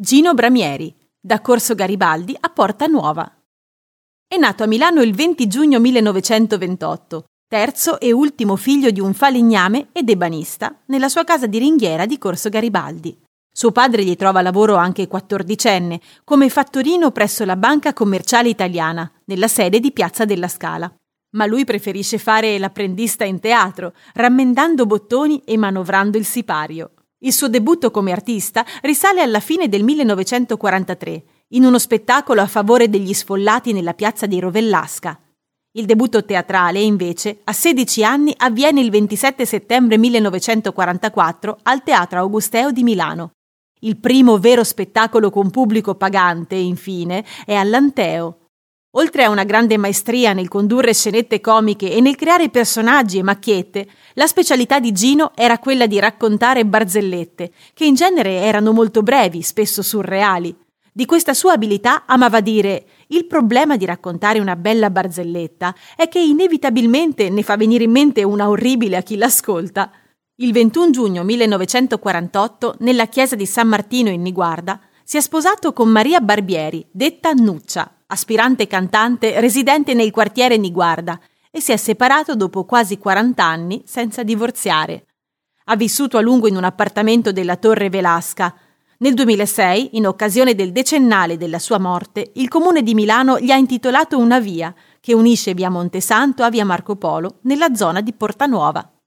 Gino Bramieri, da Corso Garibaldi a Porta Nuova. È nato a Milano il 20 giugno 1928, terzo e ultimo figlio di un falegname ed ebanista, nella sua casa di ringhiera di Corso Garibaldi. Suo padre gli trova lavoro anche quattordicenne, come fattorino presso la Banca Commerciale Italiana, nella sede di Piazza della Scala. Ma lui preferisce fare l'apprendista in teatro, rammendando bottoni e manovrando il sipario. Il suo debutto come artista risale alla fine del 1943, in uno spettacolo a favore degli sfollati nella piazza di Rovellasca. Il debutto teatrale, invece, a 16 anni avviene il 27 settembre 1944 al Teatro Augusteo di Milano. Il primo vero spettacolo con pubblico pagante, infine, è all'Anteo, Oltre a una grande maestria nel condurre scenette comiche e nel creare personaggi e macchiette, la specialità di Gino era quella di raccontare barzellette, che in genere erano molto brevi, spesso surreali. Di questa sua abilità amava dire il problema di raccontare una bella barzelletta è che inevitabilmente ne fa venire in mente una orribile a chi l'ascolta. Il 21 giugno 1948, nella chiesa di San Martino in Niguarda, si è sposato con Maria Barbieri, detta Nuccia, aspirante cantante residente nel quartiere Niguarda, e si è separato dopo quasi 40 anni senza divorziare. Ha vissuto a lungo in un appartamento della Torre Velasca. Nel 2006, in occasione del decennale della sua morte, il comune di Milano gli ha intitolato una via che unisce via Montesanto a via Marco Polo nella zona di Porta Nuova.